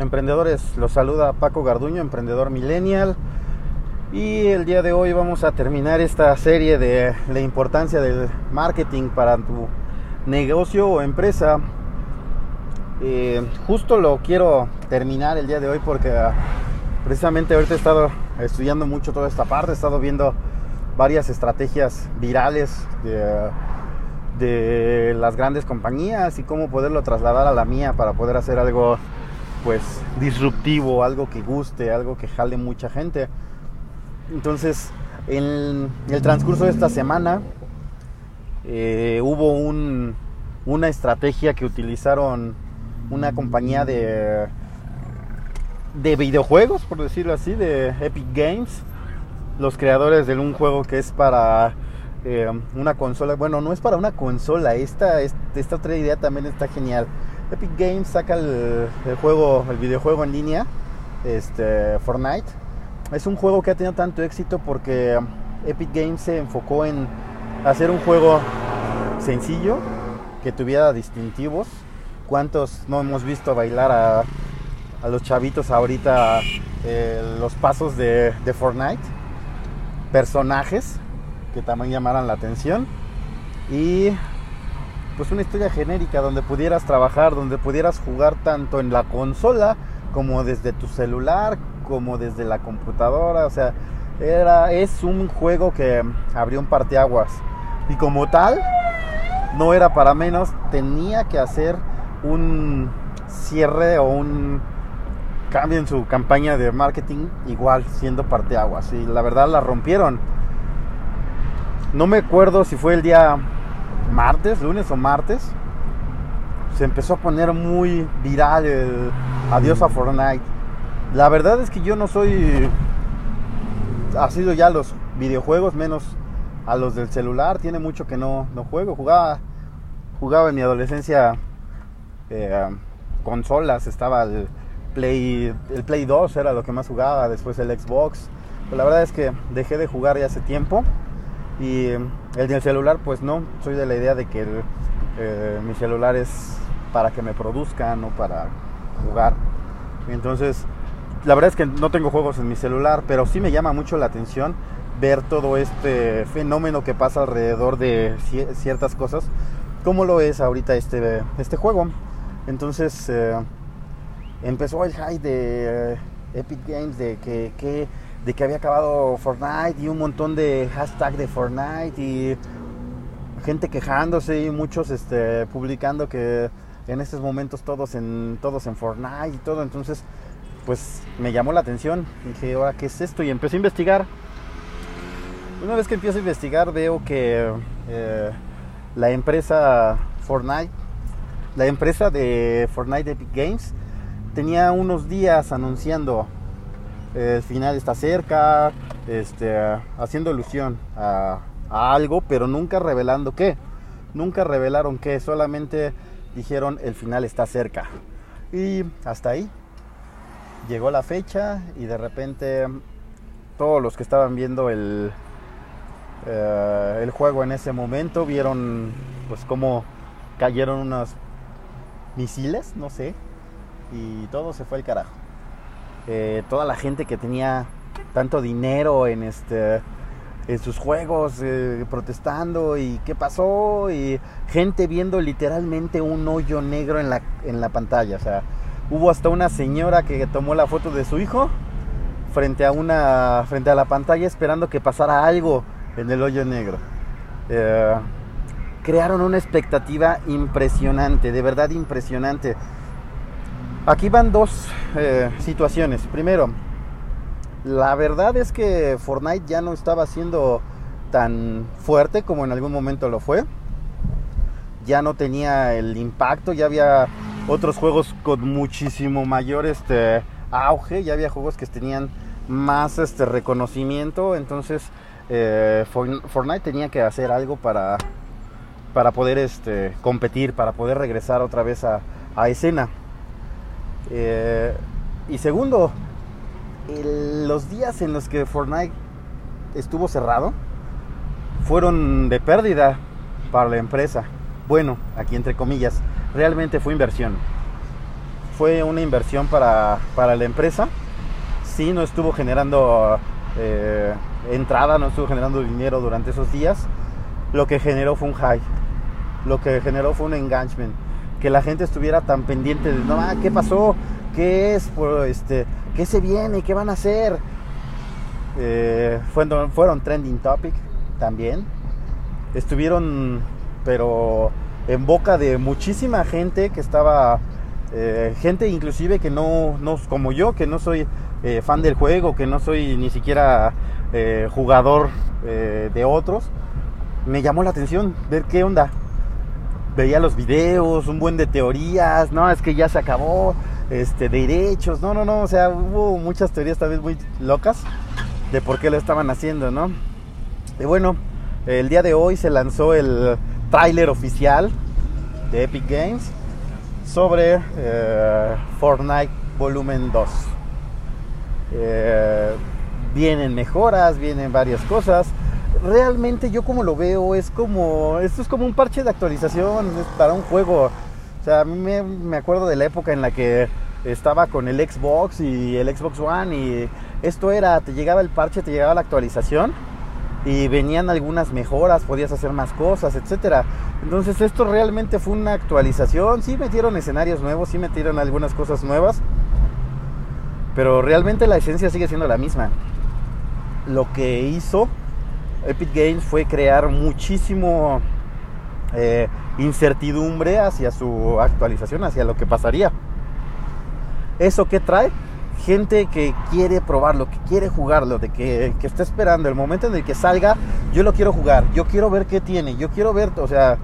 Emprendedores, los saluda Paco Garduño, emprendedor millennial. Y el día de hoy vamos a terminar esta serie de la importancia del marketing para tu negocio o empresa. Eh, justo lo quiero terminar el día de hoy porque ah, precisamente ahorita he estado estudiando mucho toda esta parte, he estado viendo varias estrategias virales de, de las grandes compañías y cómo poderlo trasladar a la mía para poder hacer algo pues disruptivo, algo que guste, algo que jale mucha gente. Entonces, en el transcurso de esta semana eh, hubo un, una estrategia que utilizaron una compañía de, de videojuegos, por decirlo así, de Epic Games, los creadores de un juego que es para eh, una consola. Bueno, no es para una consola, esta, esta otra idea también está genial Epic Games saca el, juego, el videojuego en línea, este, Fortnite. Es un juego que ha tenido tanto éxito porque Epic Games se enfocó en hacer un juego sencillo, que tuviera distintivos. ¿Cuántos no hemos visto bailar a, los chavitos ahorita eh, los pasos de, de Fortnite? Personajes que también llamaran la atención. Y pues una historia genérica donde pudieras trabajar, donde pudieras jugar tanto en la consola como desde tu celular, como desde la computadora, o sea, era es un juego que abrió un parteaguas. Y como tal no era para menos, tenía que hacer un cierre o un cambio en su campaña de marketing igual siendo parteaguas. Y la verdad la rompieron. No me acuerdo si fue el día martes, lunes o martes, se empezó a poner muy viral el adiós a Fortnite. La verdad es que yo no soy ha sido ya los videojuegos menos a los del celular. Tiene mucho que no, no juego. Jugaba, jugaba en mi adolescencia eh, consolas. Estaba el Play, el Play 2 era lo que más jugaba. Después el Xbox. Pero la verdad es que dejé de jugar ya hace tiempo. Y el del celular, pues no, soy de la idea de que eh, mi celular es para que me produzcan, no para jugar. Entonces, la verdad es que no tengo juegos en mi celular, pero sí me llama mucho la atención ver todo este fenómeno que pasa alrededor de ciertas cosas, como lo es ahorita este, este juego. Entonces, eh, empezó el hype de eh, Epic Games de que de que había acabado Fortnite y un montón de hashtag de Fortnite y gente quejándose y muchos este, publicando que en estos momentos todos en todos en Fortnite y todo. Entonces pues me llamó la atención. Y dije ahora qué es esto y empecé a investigar. Una vez que empiezo a investigar veo que eh, la empresa Fortnite la empresa de Fortnite Epic Games tenía unos días anunciando el final está cerca, este, haciendo alusión a, algo, pero nunca revelando qué. Nunca revelaron qué, solamente dijeron el final está cerca. Y hasta ahí. Llegó la fecha y de repente todos los que estaban viendo el, eh, el juego en ese momento vieron pues cómo cayeron unos misiles, no sé, y todo se fue al carajo. Eh, toda la gente que tenía tanto dinero en este en sus juegos eh, protestando y qué pasó y gente viendo literalmente un hoyo negro en la, en la pantalla. O sea hubo hasta una señora que tomó la foto de su hijo frente a una frente a la pantalla esperando que pasara algo en el hoyo negro. Eh, crearon una expectativa impresionante de verdad impresionante Aquí van dos eh, situaciones. Primero, la verdad es que Fortnite ya no estaba siendo tan fuerte como en algún momento lo fue. Ya no tenía el impacto, ya había otros juegos con muchísimo mayor este, auge, ya había juegos que tenían más este, reconocimiento, entonces eh, Fortnite tenía que hacer algo para, para poder este, competir, para poder regresar otra vez a, a escena. Eh, y segundo, los días en los que Fortnite estuvo cerrado fueron de pérdida para la empresa. Bueno, aquí entre comillas, realmente fue inversión. fue una inversión para, para la empresa. Sí, no estuvo generando eh, entrada, no estuvo generando dinero durante esos días. Lo que generó fue un high. Lo que generó fue un engagement. Que la gente estuviera tan pendiente de, no, ah, ¿qué pasó? ¿Qué es? este, ¿Qué se viene? ¿Qué van a hacer? Eh, fueron, fueron trending topic también. Estuvieron, pero en boca de muchísima gente que estaba, eh, gente inclusive que no, no, como yo, que no soy eh, fan del juego, que no soy ni siquiera jugador de otros, me llamó la atención ver qué onda. Veía los videos, un buen de teorías, no, es que ya se acabó, este, derechos, no, no, no, o sea, hubo muchas teorías tal vez muy locas de por qué lo estaban haciendo, ¿no? Y bueno, el día de hoy se lanzó el tráiler oficial de Epic Games sobre eh, Fortnite Volumen 2. Eh, vienen mejoras, vienen varias cosas. Realmente yo como lo veo es como, esto es como un parche de actualización para un juego. O sea, a mí me, acuerdo de la época en la que estaba con el Xbox y el Xbox One y esto era, te llegaba el parche, te llegaba la actualización y venían algunas mejoras, podías hacer más cosas, etcétera. Entonces esto realmente fue una actualización, sí metieron escenarios nuevos, sí metieron algunas cosas nuevas, pero realmente la esencia sigue siendo la misma. Lo que hizo Epic Games fue crear muchísimo eh, incertidumbre hacia su actualización, hacia lo que pasaría. ¿Eso qué trae? Gente que quiere probarlo, que quiere jugarlo, de que, está esperando el momento en el que salga, yo lo quiero jugar, yo quiero ver qué tiene, yo quiero ver, o sea,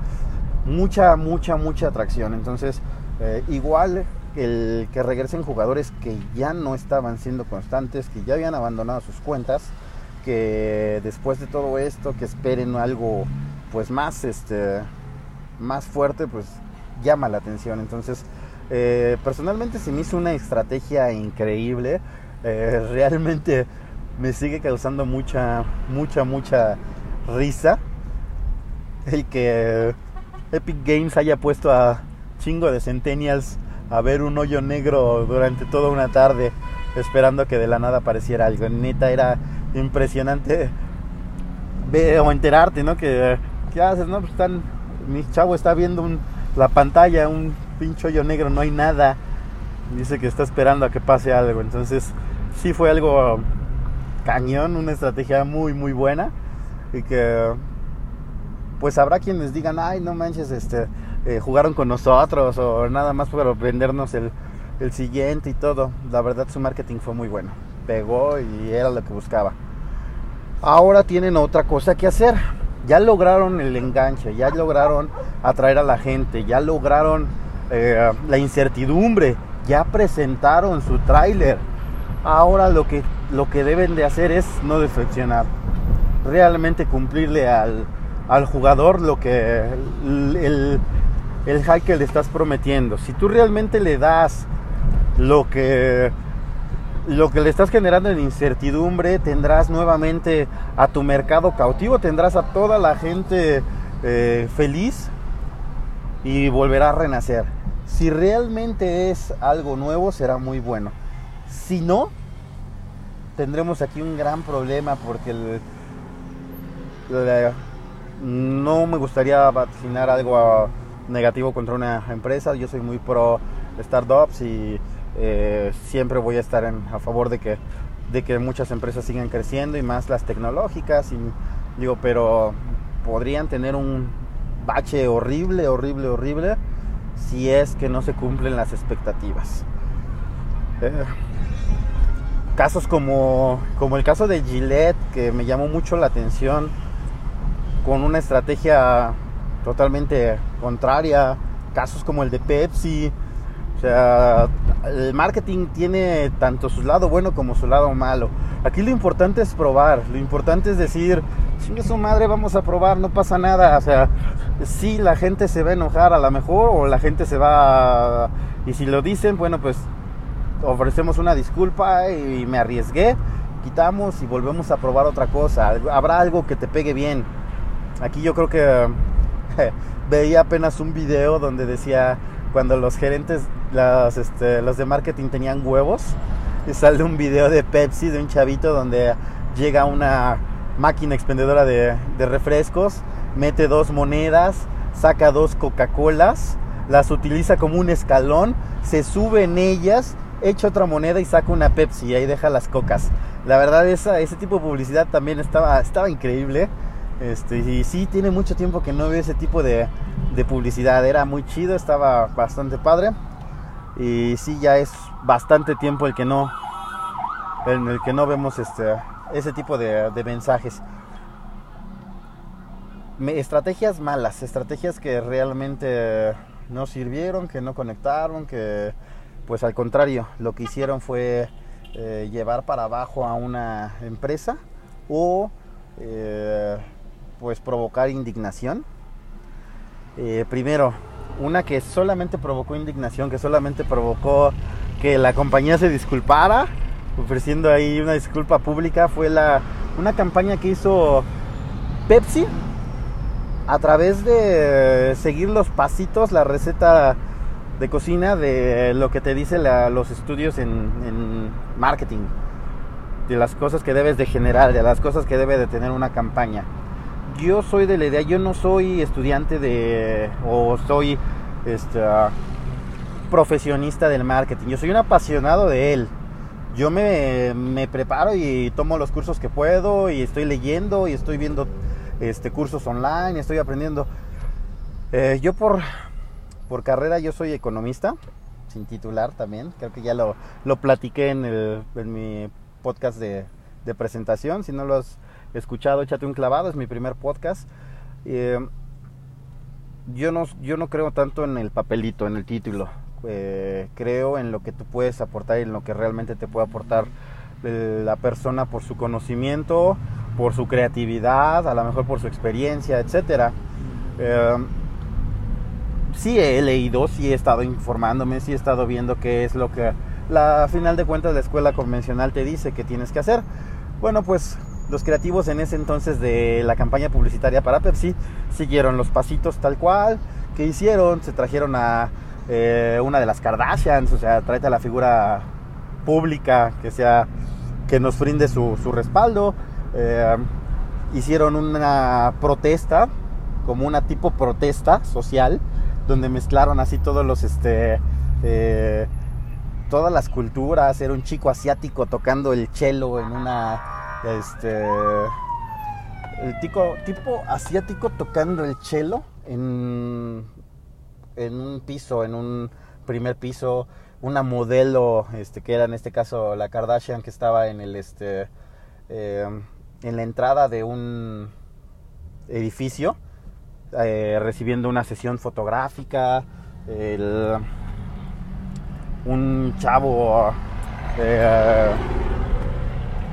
mucha, mucha, mucha atracción. Entonces, eh, igual el que regresen jugadores que ya no estaban siendo constantes, que ya habían abandonado sus cuentas, que después de todo esto, que esperen algo pues más, este, más fuerte, pues llama la atención. Entonces, eh, personalmente se me hizo una estrategia increíble. Eh, realmente me sigue causando mucha, mucha, mucha risa el que Epic Games haya puesto a chingo de centennials a ver un hoyo negro durante toda una tarde esperando que de la nada apareciera algo. Neta era impresionante ver, o enterarte, ¿no? Que ¿qué haces? No, pues están mi chavo está viendo la pantalla, un pincho hoyo negro, no hay nada. Dice que está esperando a que pase algo. Entonces, sí fue algo cañón, una estrategia muy, muy buena. Y que, pues habrá quienes digan, ay, no manches, este, eh, jugaron con nosotros o nada más para vendernos el, el siguiente y todo. La verdad, su marketing fue muy bueno. Pegó y era lo que buscaba. Ahora tienen otra cosa que hacer. Ya lograron el enganche, ya lograron atraer a la gente, ya lograron eh, la incertidumbre, ya presentaron su tráiler. Ahora lo que, lo que deben de hacer es no defeccionar, realmente cumplirle al, al jugador lo que el, el que le estás prometiendo. Si tú realmente le das lo que lo que le estás generando en incertidumbre, tendrás nuevamente a tu mercado cautivo, tendrás a toda la gente eh, feliz y volverá a renacer. Si realmente es algo nuevo, será muy bueno. Si no, tendremos aquí un gran problema porque no me gustaría vaticinar algo negativo contra una empresa. Yo soy muy pro startups y eh, siempre voy a estar a favor de que, de que muchas empresas sigan creciendo y más las tecnológicas. Y, digo, pero podrían tener un bache horrible, horrible, horrible si es que no se cumplen las expectativas. Eh, casos como, como el caso de Gillette, que me llamó mucho la atención, con una estrategia totalmente contraria, casos como el de Pepsi, o sea, el marketing tiene tanto su lado bueno como su lado malo. Aquí lo importante es probar, lo importante es decir, chingue su madre, vamos a probar, no pasa nada. O sea, sí, la gente se va a enojar a lo mejor o la gente se va... Y si lo dicen, bueno, pues ofrecemos una disculpa y me arriesgué, quitamos y volvemos a probar otra cosa. Habrá algo que te pegue bien. Aquí yo creo que veía apenas un video donde decía cuando los gerentes, los, este, los de marketing tenían huevos. Sale un video de Pepsi de un chavito donde llega una máquina expendedora de, refrescos, mete dos monedas, saca dos Coca-Colas, las utiliza como un escalón, se sube en ellas, echa otra moneda y saca una Pepsi y ahí deja las cocas. La verdad, ese tipo de publicidad también estaba, estaba increíble. Este, y sí, tiene mucho tiempo que no veo ese tipo de, de publicidad. Era muy chido, estaba bastante padre. Y sí, ya es bastante tiempo el que no, en el que no vemos este, ese tipo de, mensajes. Me- estrategias malas, estrategias que realmente no sirvieron, que no conectaron, que pues al contrario, lo que hicieron fue eh, llevar para abajo a una empresa o eh, pues provocar indignación. Eh, primero, una que solamente provocó indignación, que solamente provocó que la compañía se disculpara, ofreciendo ahí una disculpa pública, fue la, una campaña que hizo Pepsi a través de seguir los pasitos, la receta de cocina de lo que te dice la- los estudios en, en marketing, de las cosas que debes de generar, de las cosas que debe de tener una campaña. Yo soy de la idea, yo no soy estudiante de o soy este, profesionista del marketing, yo soy un apasionado de él. Yo me, me preparo y tomo los cursos que puedo y estoy leyendo y estoy viendo este, cursos online, estoy aprendiendo. Eh, yo por, por carrera yo soy economista, sin titular también. Creo que ya lo, lo platiqué en, el- en mi podcast de, de presentación. Si no lo has escuchado, échate un clavado, es mi primer podcast. Eh, yo, no, yo no creo tanto en el papelito, en el título. Eh, creo en lo que tú puedes aportar y en lo que realmente te puede aportar eh, la persona por su conocimiento, por su creatividad, a lo mejor por su experiencia, etcétera. Eh, sí he leído, sí he estado informándome, sí he estado viendo qué es lo que la final de cuentas la escuela convencional te dice que tienes que hacer. Bueno, pues los creativos en ese entonces de la campaña publicitaria para Pepsi siguieron los pasitos tal cual que hicieron, se trajeron a eh, una de las Kardashians, o sea, tráete a la figura pública que sea que nos brinde su, respaldo. Eh, hicieron una protesta, como una tipo protesta social, donde mezclaron así todos los este eh, todas las culturas. Era un chico asiático tocando el cello en una este el tipo, tipo asiático tocando el cello en, en un piso, en un primer piso, una modelo, este, que era en este caso la Kardashian, que estaba en el este eh, en la entrada de un edificio, eh, recibiendo una sesión fotográfica, el- un chavo, eh,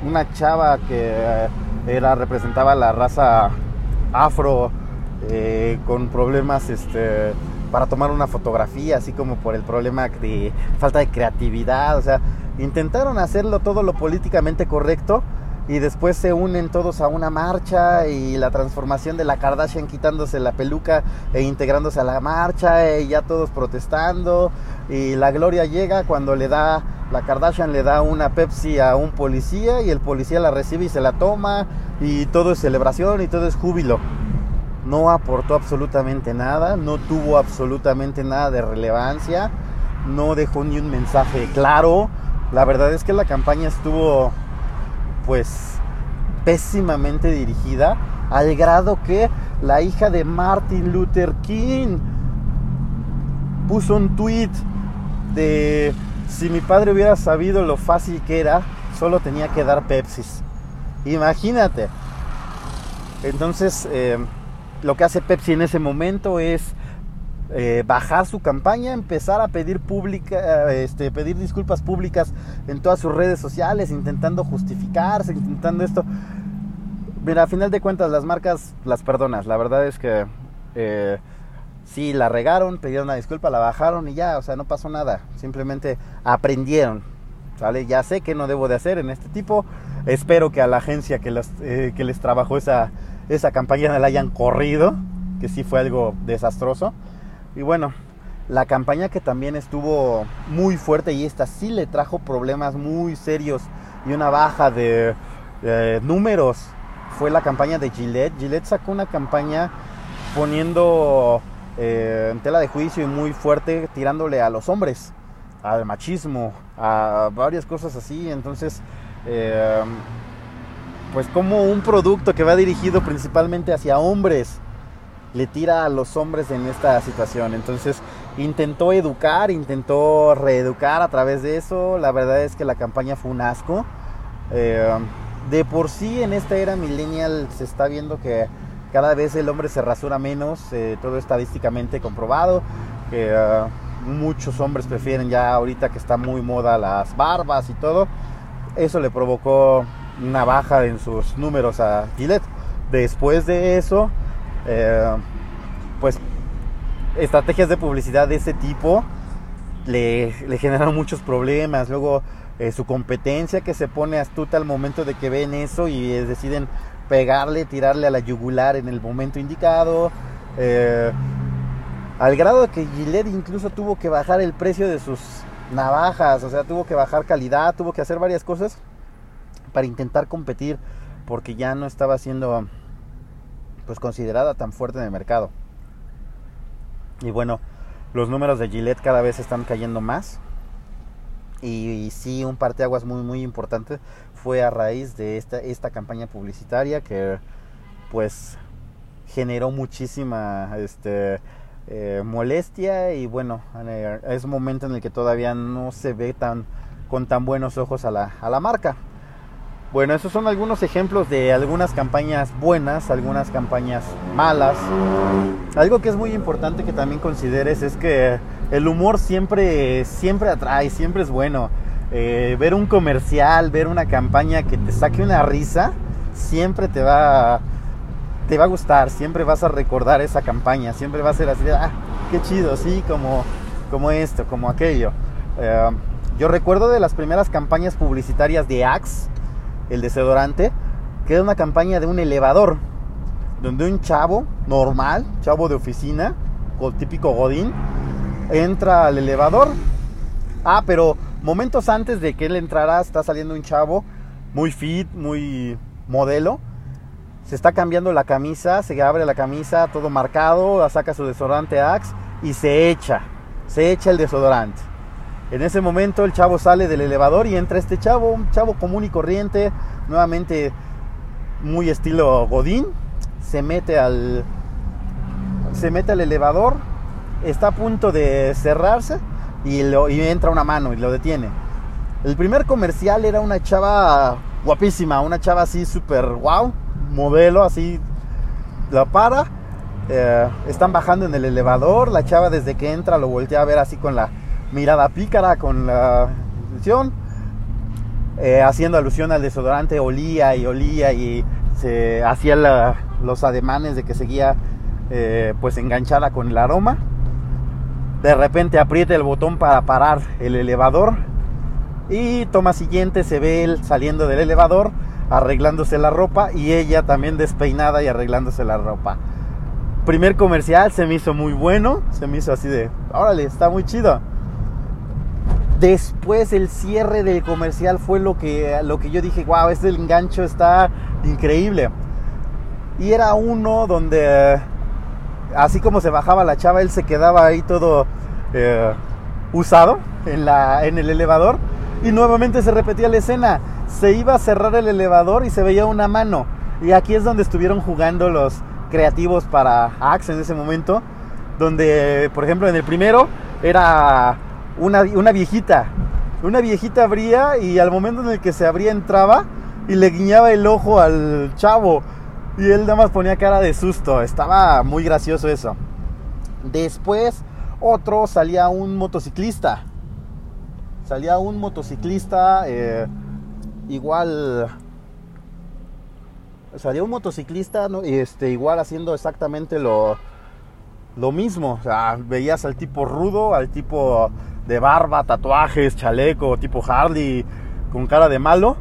una chava que era representaba la raza afro eh, con problemas este para tomar una fotografía así como por el problema de falta de creatividad o sea intentaron hacerlo todo lo políticamente correcto y después se unen todos a una marcha y la transformación de la Kardashian quitándose la peluca e integrándose a la marcha y ya todos protestando y la gloria llega cuando le da la Kardashian le da una Pepsi a un policía y el policía la recibe y se la toma y todo es celebración y todo es júbilo. No aportó absolutamente nada, no tuvo absolutamente nada de relevancia, no dejó ni un mensaje claro. La verdad es que la campaña estuvo pues pésimamente dirigida al grado que la hija de Martin Luther King puso un tweet de si mi padre hubiera sabido lo fácil que era, solo tenía que dar Pepsis. Imagínate. Entonces, eh, lo que hace Pepsi en ese momento es eh, bajar su campaña, empezar a pedir pública, este, pedir disculpas públicas en todas sus redes sociales, intentando justificarse, intentando esto. Mira, a final de cuentas las marcas las perdonas. La verdad es que eh, sí la regaron, pidieron una disculpa, la bajaron y ya, o sea, no pasó nada. Simplemente aprendieron. Ya sé que no debo de hacer en este tipo. Espero que a la agencia que, eh, que les trabajó esa, esa campaña la hayan corrido, que sí fue algo desastroso. Y bueno, la campaña que también estuvo muy fuerte y esta sí le trajo problemas muy serios y una baja de números fue la campaña de Gillette. Gillette sacó una campaña poniendo eh, en tela de juicio y muy fuerte tirándole a los hombres, al machismo, a varias cosas así. Entonces, eh, pues como un producto que va dirigido principalmente hacia hombres le tira a los hombres en esta situación. Entonces intentó educar, intentó reeducar a través de eso. La verdad es que la campaña fue un asco. Eh, de por sí en esta era millennial se está viendo que cada vez el hombre se rasura menos, eh, todo estadísticamente comprobado, que ah, muchos hombres prefieren ya ahorita que está muy moda las barbas y todo, eso le provocó una baja en sus números a Gillette. Después de eso, eh, pues estrategias de publicidad de ese tipo le, le generaron muchos problemas. Luego eh, su competencia que se pone astuta al momento de que ven eso y eh, deciden pegarle, tirarle a la yugular en el momento indicado. Al grado de que Gillette incluso tuvo que bajar el precio de sus navajas, o sea, tuvo que bajar calidad, tuvo que hacer varias cosas para intentar competir porque ya no estaba siendo pues considerada tan fuerte en el mercado. Y bueno, los números de Gillette cada vez están cayendo más. Y, sí, un parteaguas muy, muy importante fue a raíz de esta, esta campaña publicitaria que pues generó muchísima este, eh, molestia y bueno, es momento en el que todavía no se ve tan con tan buenos ojos a la, a la marca. Bueno, esos son algunos ejemplos de algunas campañas buenas, algunas campañas malas. Algo que es muy importante que también consideres es que el humor siempre, siempre atrae, siempre es bueno. Eh, ver un comercial, ver una campaña que te saque una risa, siempre te va, te va a gustar, siempre vas a recordar esa campaña, siempre va a ser así de, ah, qué chido, sí, como, como esto, como aquello. Eh, yo recuerdo de las primeras campañas publicitarias de Axe, el desodorante, que era una campaña de un elevador, donde un chavo normal, chavo de oficina, típico Godín, entra al elevador. Ah, pero momentos antes de que él entrara, está saliendo un chavo muy fit, muy modelo. Se está cambiando la camisa, se abre la camisa, todo marcado, saca su desodorante Axe y se echa, se echa el desodorante. En ese momento el chavo sale del elevador y entra este chavo, un chavo común y corriente, nuevamente muy estilo Godín, se mete al se mete al elevador, está a punto de cerrarse y, entra una mano y lo detiene. El primer comercial era una chava guapísima, una chava así súper wow, modelo, así la para. Eh, están bajando en el elevador, la chava desde que entra lo voltea a ver así con la mirada pícara, con la atención, eh, haciendo alusión al desodorante, olía y olía y hacía los ademanes de que seguía eh, pues enganchada con el aroma de repente aprieta el botón para parar el elevador y toma siguiente se ve él saliendo del elevador arreglándose la ropa y ella también despeinada y arreglándose la ropa. Primer comercial se me hizo muy bueno, se me hizo así de, órale, está muy chido. Después el cierre del comercial fue lo que, lo que yo dije, wow, este engancho está increíble. Y era uno donde así como se bajaba la chava, él se quedaba ahí todo eh, usado en, la, en el elevador y nuevamente se repetía la escena. Se iba a cerrar el elevador y se veía una mano. Y aquí es donde estuvieron jugando los creativos para Axe en ese momento. Donde, por ejemplo, en el primero era una, una viejita. Una viejita abría y al momento en el que se abría entraba y le guiñaba el ojo al chavo. Y él nada más ponía cara de susto. Estaba muy gracioso eso. Después, otro salía un motociclista. Salía un motociclista. Eh, igual. Salía un motociclista, este, igual haciendo exactamente lo, lo mismo. O sea, veías al tipo rudo, al tipo de barba, tatuajes, chaleco, tipo Harley, con cara de malo.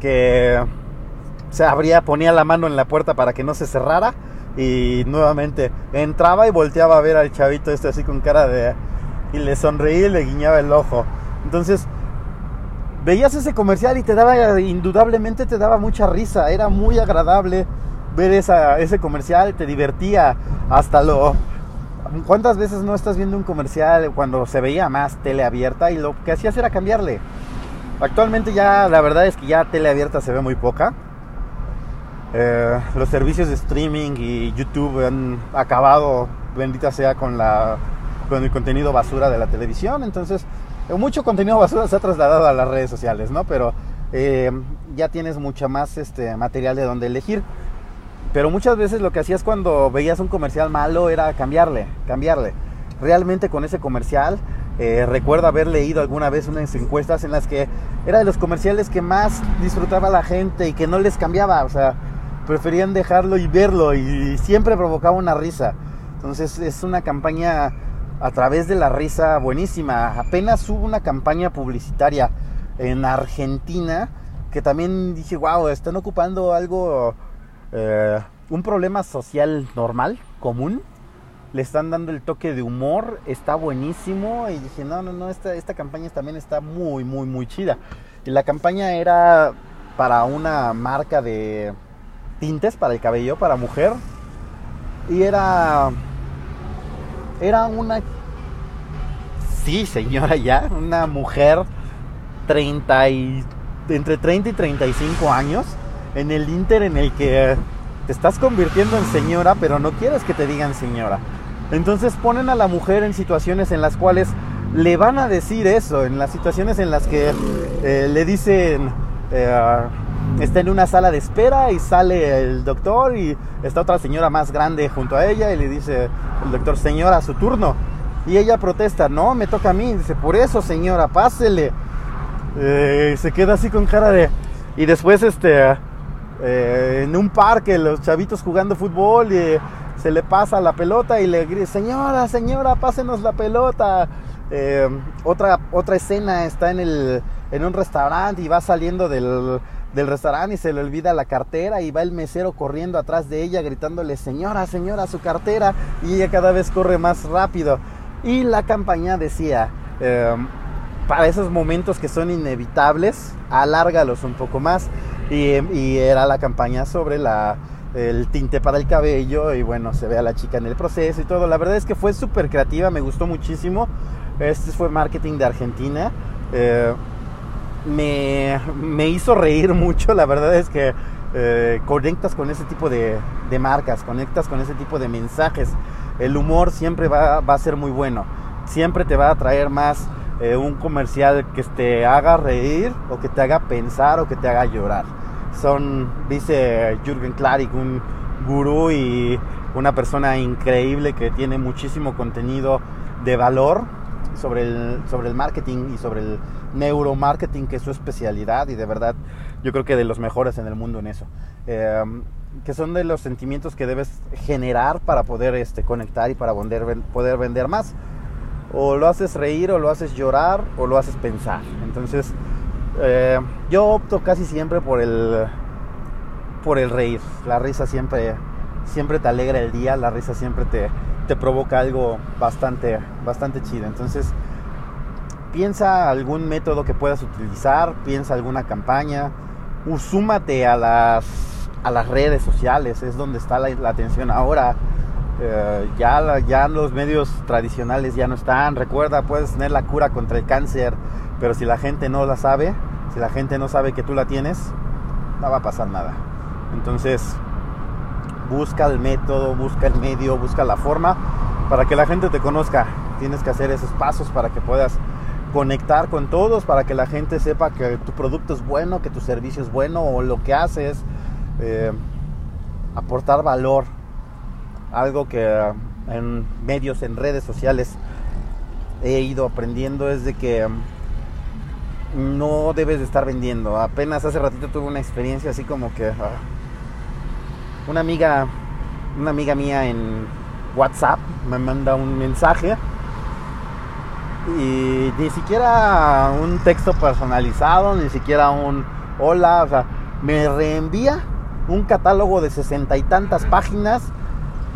Que se abría, ponía la mano en la puerta para que no se cerrara y nuevamente entraba y volteaba a ver al chavito este así con cara de, y le sonreía y le guiñaba el ojo. Entonces, veías ese comercial y te daba, indudablemente te daba mucha risa, era muy agradable ver esa, ese comercial, te divertía hasta lo... ¿Cuántas veces no estás viendo un comercial cuando se veía más tele abierta y lo que hacías era cambiarle? Actualmente ya la verdad es que ya tele abierta se ve muy poca. Eh, los servicios de streaming y YouTube han acabado, bendita sea, con, la, con el contenido basura de la televisión. Entonces, mucho contenido basura se ha trasladado a las redes sociales, ¿no? Pero eh, ya tienes mucha más este, material de donde elegir. Pero muchas veces lo que hacías cuando veías un comercial malo era cambiarle, cambiarle. Realmente con ese comercial, eh, recuerdo haber leído alguna vez unas encuestas en las que era de los comerciales que más disfrutaba la gente y que no les cambiaba, o sea, preferían dejarlo y verlo y siempre provocaba una risa. Entonces es una campaña a través de la risa buenísima. Apenas hubo una campaña publicitaria en Argentina que también dije, wow, están ocupando algo, eh, un problema social normal, común. Le están dando el toque de humor, está buenísimo. Y dije, no, no, no, esta, esta campaña también está muy, muy, muy chida. Y la campaña era para una marca de tintes para el cabello, para mujer. Y era era una, sí señora ya, una mujer 30 y, entre 30 y 35 años, en el inter en el que te estás convirtiendo en señora, pero no quieres que te digan señora. Entonces ponen a la mujer en situaciones en las cuales le van a decir eso, en las situaciones en las que eh, le dicen, eh, está en una sala de espera y sale el doctor y está otra señora más grande junto a ella y le dice el doctor, señora, su turno. Y ella protesta, no, me toca a mí. Dice, por eso, señora, pásele. Eh, se queda así con cara de... Y después, este, eh, en un parque, los chavitos jugando fútbol y se le pasa la pelota y le grita, señora, señora, pásenos la pelota. Eh, otra, otra escena está en, el, en un restaurante y va saliendo del del restaurante y se le olvida la cartera y va el mesero corriendo atrás de ella gritándole señora, señora, su cartera y ella cada vez corre más rápido. Y la campaña decía, em, para esos momentos que son inevitables, alárgalos un poco más. Y, era la campaña sobre la, el tinte para el cabello y bueno, se ve a la chica en el proceso y todo. La verdad es que fue súper creativa, me gustó muchísimo. Este fue marketing de Argentina. Eh, me, hizo reír mucho. La verdad es que eh, conectas con ese tipo de, marcas, conectas con ese tipo de mensajes. El humor siempre va, a ser muy bueno. Siempre te va a traer más eh, un comercial que te haga reír o que te haga pensar o que te haga llorar. Son, dice Jürgen Klarik, un gurú y una persona increíble que tiene muchísimo contenido de valor sobre el, sobre el marketing y sobre el neuromarketing, que es su especialidad y de verdad yo creo que de los mejores en el mundo en eso. Em, que son de los sentimientos que debes generar para poder este, conectar y para poder, poder vender más. O lo haces reír, o lo haces llorar, o lo haces pensar. Entonces, eh, yo opto casi siempre por el, por el reír. La risa siempre, siempre te alegra el día, la risa siempre te, te provoca algo bastante, bastante chido. Entonces, piensa algún método que puedas utilizar, piensa alguna campaña, súmate a las, a las redes sociales, es donde está la, atención ahora. Eh, ya, ya los medios tradicionales ya no están. Recuerda, puedes tener la cura contra el cáncer, pero si la gente no la sabe, si la gente no sabe que tú la tienes, no va a pasar nada. Entonces, busca el método, busca el medio, busca la forma para que la gente te conozca. Tienes que hacer esos pasos para que puedas conectar con todos, para que la gente sepa que tu producto es bueno, que tu servicio es bueno o lo que haces, eh, aportar valor. Algo que en medios, en redes sociales he ido aprendiendo es de que no debes de estar vendiendo. Apenas hace ratito tuve una experiencia así como que... Ah, una amiga, una amiga mía en WhatsApp me manda un mensaje y ni siquiera un texto personalizado, ni siquiera un hola, o sea, me reenvía un catálogo de sesenta y tantas páginas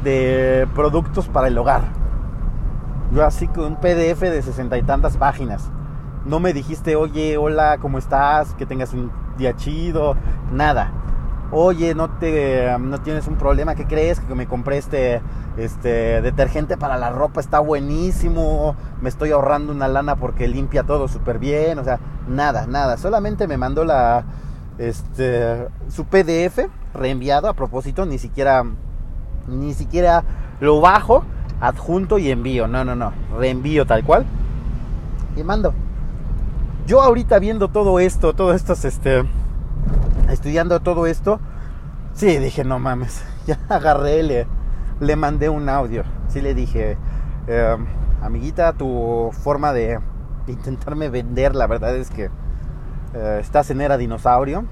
de productos para el hogar. Yo así con un PDF de sesenta y tantas páginas. No me dijiste, oye, hola, ¿cómo estás? Que tengas un día chido. Nada. Oye, no te no tienes un problema, ¿qué crees? Que me compré este, este detergente para la ropa, está buenísimo. Me estoy ahorrando una lana porque limpia todo súper bien. O sea, nada, nada. Solamente me mandó la este su PDF reenviado a propósito, ni siquiera ni siquiera lo bajo, adjunto y envío. No, no, no. Reenvío tal cual. Y mando. Yo ahorita viendo todo esto, todo esto, este, estudiando todo esto, sí, dije, no mames, ya agarré, le, le mandé un audio. Sí le dije, em, amiguita, tu forma de intentarme vender, la verdad es que eh, estás en era dinosaurio.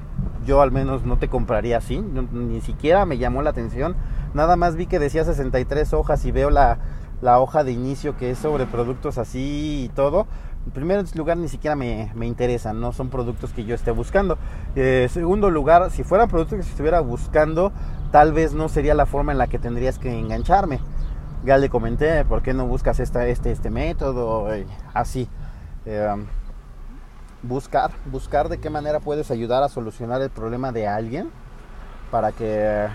Yo al menos no te compraría así, ni siquiera me llamó la atención. Nada más vi que decía 63 hojas y veo la, la hoja de inicio que es sobre productos así y todo en primer lugar, ni siquiera me, me interesan, no son productos que yo esté buscando. Eh, segundo lugar, si fueran productos que estuviera buscando, tal vez no sería la forma en la que tendrías que engancharme. Ya le comenté, ¿por qué no buscas esta, este, este método? así. Eh, buscar, buscar de qué manera puedes ayudar a solucionar el problema de alguien para que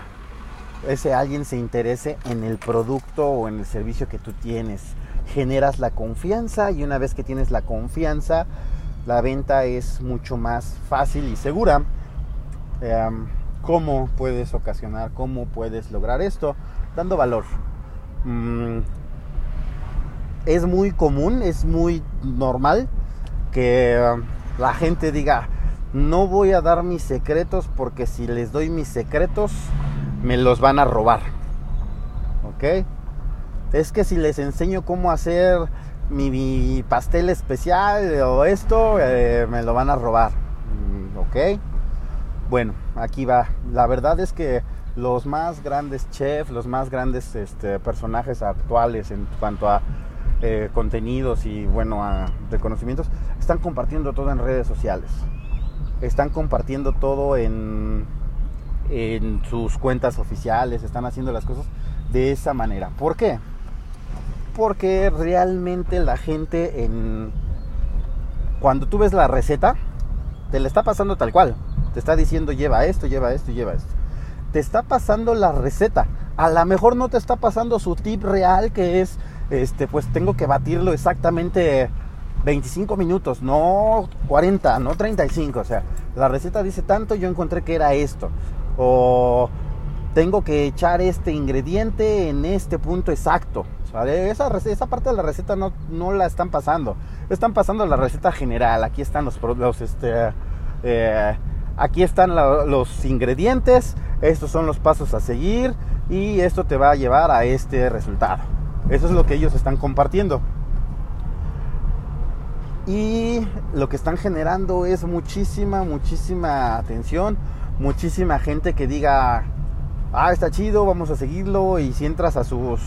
ese alguien se interese en el producto o en el servicio que tú tienes generas la confianza y una vez que tienes la confianza, la venta es mucho más fácil y segura. Em, ¿Cómo puedes ocasionar, cómo puedes lograr esto? Dando valor. Mm, es muy común, es muy normal que em, la gente diga, no voy a dar mis secretos porque si les doy mis secretos me los van a robar. ¿Ok? Es que si les enseño cómo hacer mi, pastel especial o esto, eh, me lo van a robar. Mm, ok. Bueno, aquí va. La verdad es que los más grandes chefs, los más grandes este, personajes actuales en cuanto a eh, contenidos y bueno, a reconocimientos, están compartiendo todo en redes sociales. Están compartiendo todo en, en sus cuentas oficiales, están haciendo las cosas de esa manera. ¿Por qué? Porque realmente la gente en cuando tú ves la receta te le está pasando tal cual. Te está diciendo lleva esto, lleva esto, lleva esto. Te está pasando la receta. A lo mejor no te está pasando su tip real que es este pues tengo que batirlo exactamente 25 minutos, no 40, no 35, o sea, la receta dice tanto, yo encontré que era esto. O tengo que echar este ingrediente en este punto exacto. Esa, esa parte de la receta no, no, la están pasando. Están pasando la receta general. Aquí están los, los este, eh, aquí están los ingredientes. Estos son los pasos a seguir y esto te va a llevar a este resultado. Eso es lo que ellos están compartiendo. Y lo que están generando es muchísima, muchísima atención, muchísima gente que diga, ah, está chido, vamos a seguirlo. Y si entras a sus,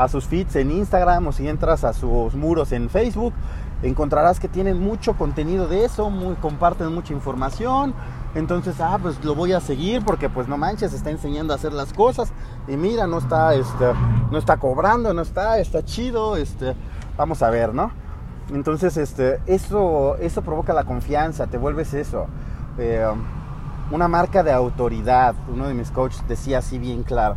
a sus feeds en Instagram o si entras a sus muros en Facebook, encontrarás que tienen mucho contenido de eso, comparten mucha información. Entonces, ah, pues lo voy a seguir porque pues no manches, está enseñando a hacer las cosas. Y mira, no está, este, no está cobrando, no está, está chido, este, vamos a ver, ¿no? Entonces, este, eso, eso provoca la confianza, te vuelves eso. Eh, una marca de autoridad. Uno de mis coaches decía así bien claro,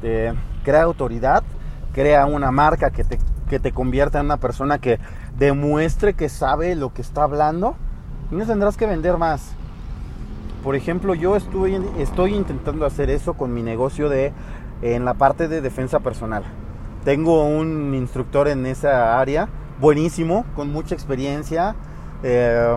crea autoridad, crea una marca que te, que te convierta en una persona que demuestre que sabe lo que está hablando no tendrás que vender más. Por ejemplo, yo estoy, estoy intentando hacer eso con mi negocio de en la parte de defensa personal. Tengo un instructor en esa área, buenísimo, con mucha experiencia, eh,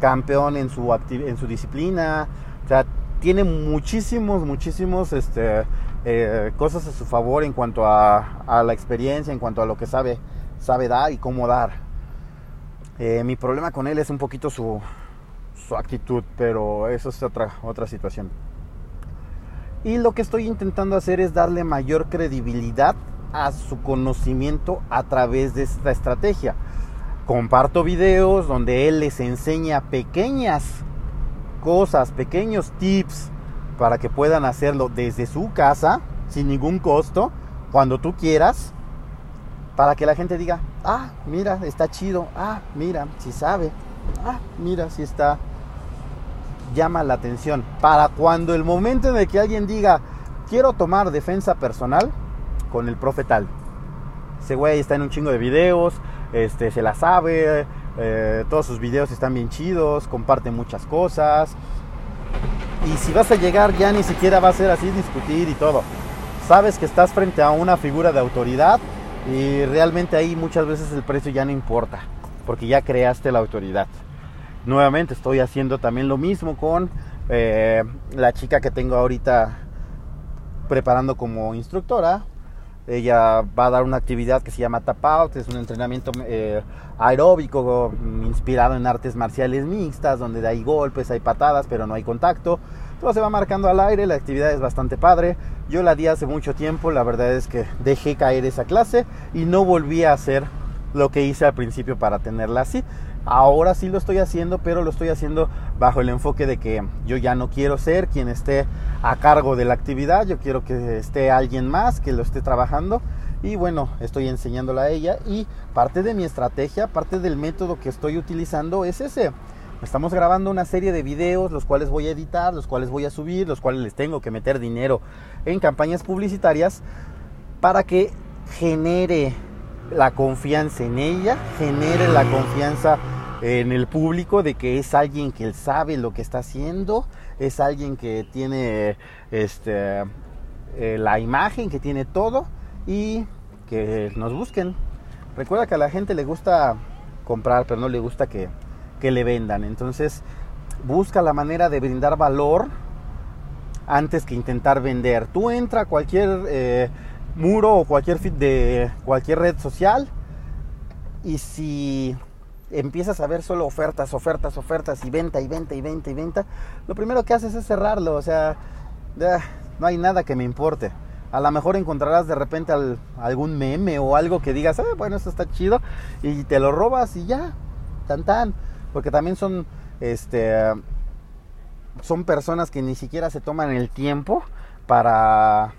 campeón en su, en su disciplina, o sea, tiene muchísimos, muchísimos este, eh, cosas a su favor en cuanto a, la experiencia, en cuanto a lo que sabe, sabe dar y cómo dar. Eh, mi problema con él es un poquito su, su actitud, pero eso es otra, otra situación. Y lo que estoy intentando hacer es darle mayor credibilidad a su conocimiento a través de esta estrategia. Comparto videos donde él les enseña pequeñas cosas, pequeños tips para que puedan hacerlo desde su casa sin ningún costo, cuando tú quieras, para que la gente diga, ah, mira, está chido, ah, mira, si sabe, ah, mira, si está, llama la atención. Para cuando el momento en el que alguien diga, quiero tomar defensa personal con el profe tal. Ese güey está en un chingo de videos, este, se la sabe, eh, todos sus videos están bien chidos, comparte muchas cosas. Y si vas a llegar ya ni siquiera va a ser así discutir y todo. Sabes que estás frente a una figura de autoridad y realmente ahí muchas veces el precio ya no importa, porque ya creaste la autoridad. Nuevamente estoy haciendo también lo mismo con eh, la chica que tengo ahorita preparando como instructora. Ella va a dar una actividad que se llama Tap Out, es un entrenamiento eh, aeróbico inspirado en artes marciales mixtas, donde hay golpes, hay patadas, pero no hay contacto. Todo se va marcando al aire, la actividad es bastante padre. Yo la di hace mucho tiempo, la verdad es que dejé caer esa clase y no volví a hacer lo que hice al principio para tenerla así. Ahora sí lo estoy haciendo, pero lo estoy haciendo bajo el enfoque de que yo ya no quiero ser quien esté a cargo de la actividad, yo quiero que esté alguien más que lo esté trabajando y bueno, estoy enseñándola a ella y parte de mi estrategia, parte del método que estoy utilizando es ese. Estamos grabando una serie de videos, los cuales voy a editar, los cuales voy a subir, los cuales les tengo que meter dinero en campañas publicitarias para que genere la confianza en ella, genere la confianza en el público de que es alguien que sabe lo que está haciendo, es alguien que tiene este, eh, la imagen, que tiene todo y que nos busquen. Recuerda que a la gente le gusta comprar, pero no le gusta que, que le vendan. Entonces, busca la manera de brindar valor antes que intentar vender. Tú entra a cualquier eh, muro o cualquier feed de cualquier red social y si empiezas a ver solo ofertas, ofertas, ofertas y venta y venta y venta y venta, lo primero que haces es cerrarlo, o sea, no hay nada que me importe. A lo mejor encontrarás de repente algún meme o algo que digas, ah, bueno, esto está chido, y te lo robas y ya, tan tan. Porque también son, este, son personas que ni siquiera se toman el tiempo para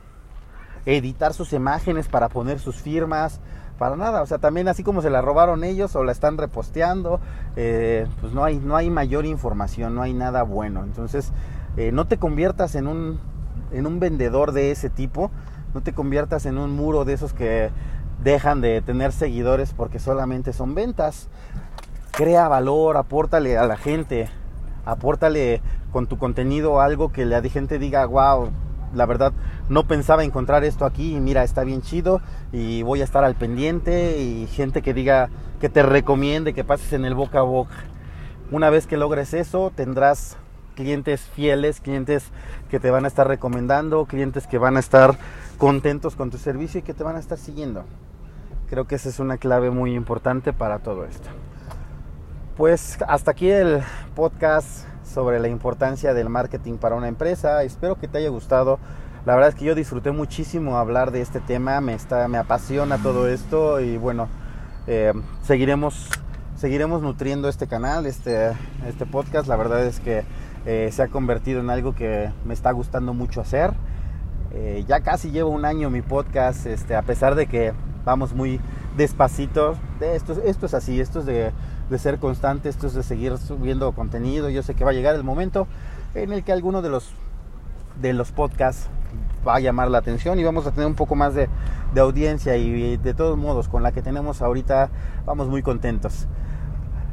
editar sus imágenes, para poner sus firmas, para nada. O sea, también así como se la robaron ellos o la están reposteando, eh, pues no hay, no hay mayor información, no hay nada bueno. Entonces, eh, no te conviertas en un, en un vendedor de ese tipo, no te conviertas en un muro de esos que dejan de tener seguidores porque solamente son ventas. Crea valor, apórtale a la gente, apórtale con tu contenido algo que la gente diga, wow, la verdad no pensaba encontrar esto aquí y mira, está bien chido y voy a estar al pendiente y gente que diga, que te recomiende que pases en el boca a boca. Una vez que logres eso, tendrás clientes fieles, clientes que te van a estar recomendando, clientes que van a estar contentos con tu servicio y que te van a estar siguiendo. Creo que esa es una clave muy importante para todo esto. Pues hasta aquí el podcast sobre la importancia del marketing para una empresa. Espero que te haya gustado. La verdad es que yo disfruté muchísimo hablar de este tema, me, está, me apasiona todo esto y bueno, eh, seguiremos, seguiremos nutriendo este canal, este, este podcast. La verdad es que eh, se ha convertido en algo que me está gustando mucho hacer. Eh, ya casi llevo un año mi podcast, este, a pesar de que vamos muy despacito. Esto, esto es así, esto es de de ser constante, esto es de seguir subiendo contenido. Yo sé que va a llegar el momento en el que alguno de los, de los podcasts va a llamar la atención y vamos a tener un poco más de, de audiencia y de todos modos con la que tenemos ahorita vamos muy contentos.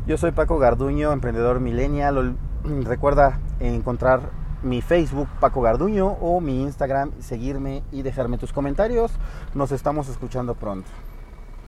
Yo soy Paco Garduño, emprendedor millennial. Recuerda encontrar mi Facebook Paco Garduño o mi Instagram, seguirme y dejarme tus comentarios. Nos estamos escuchando pronto.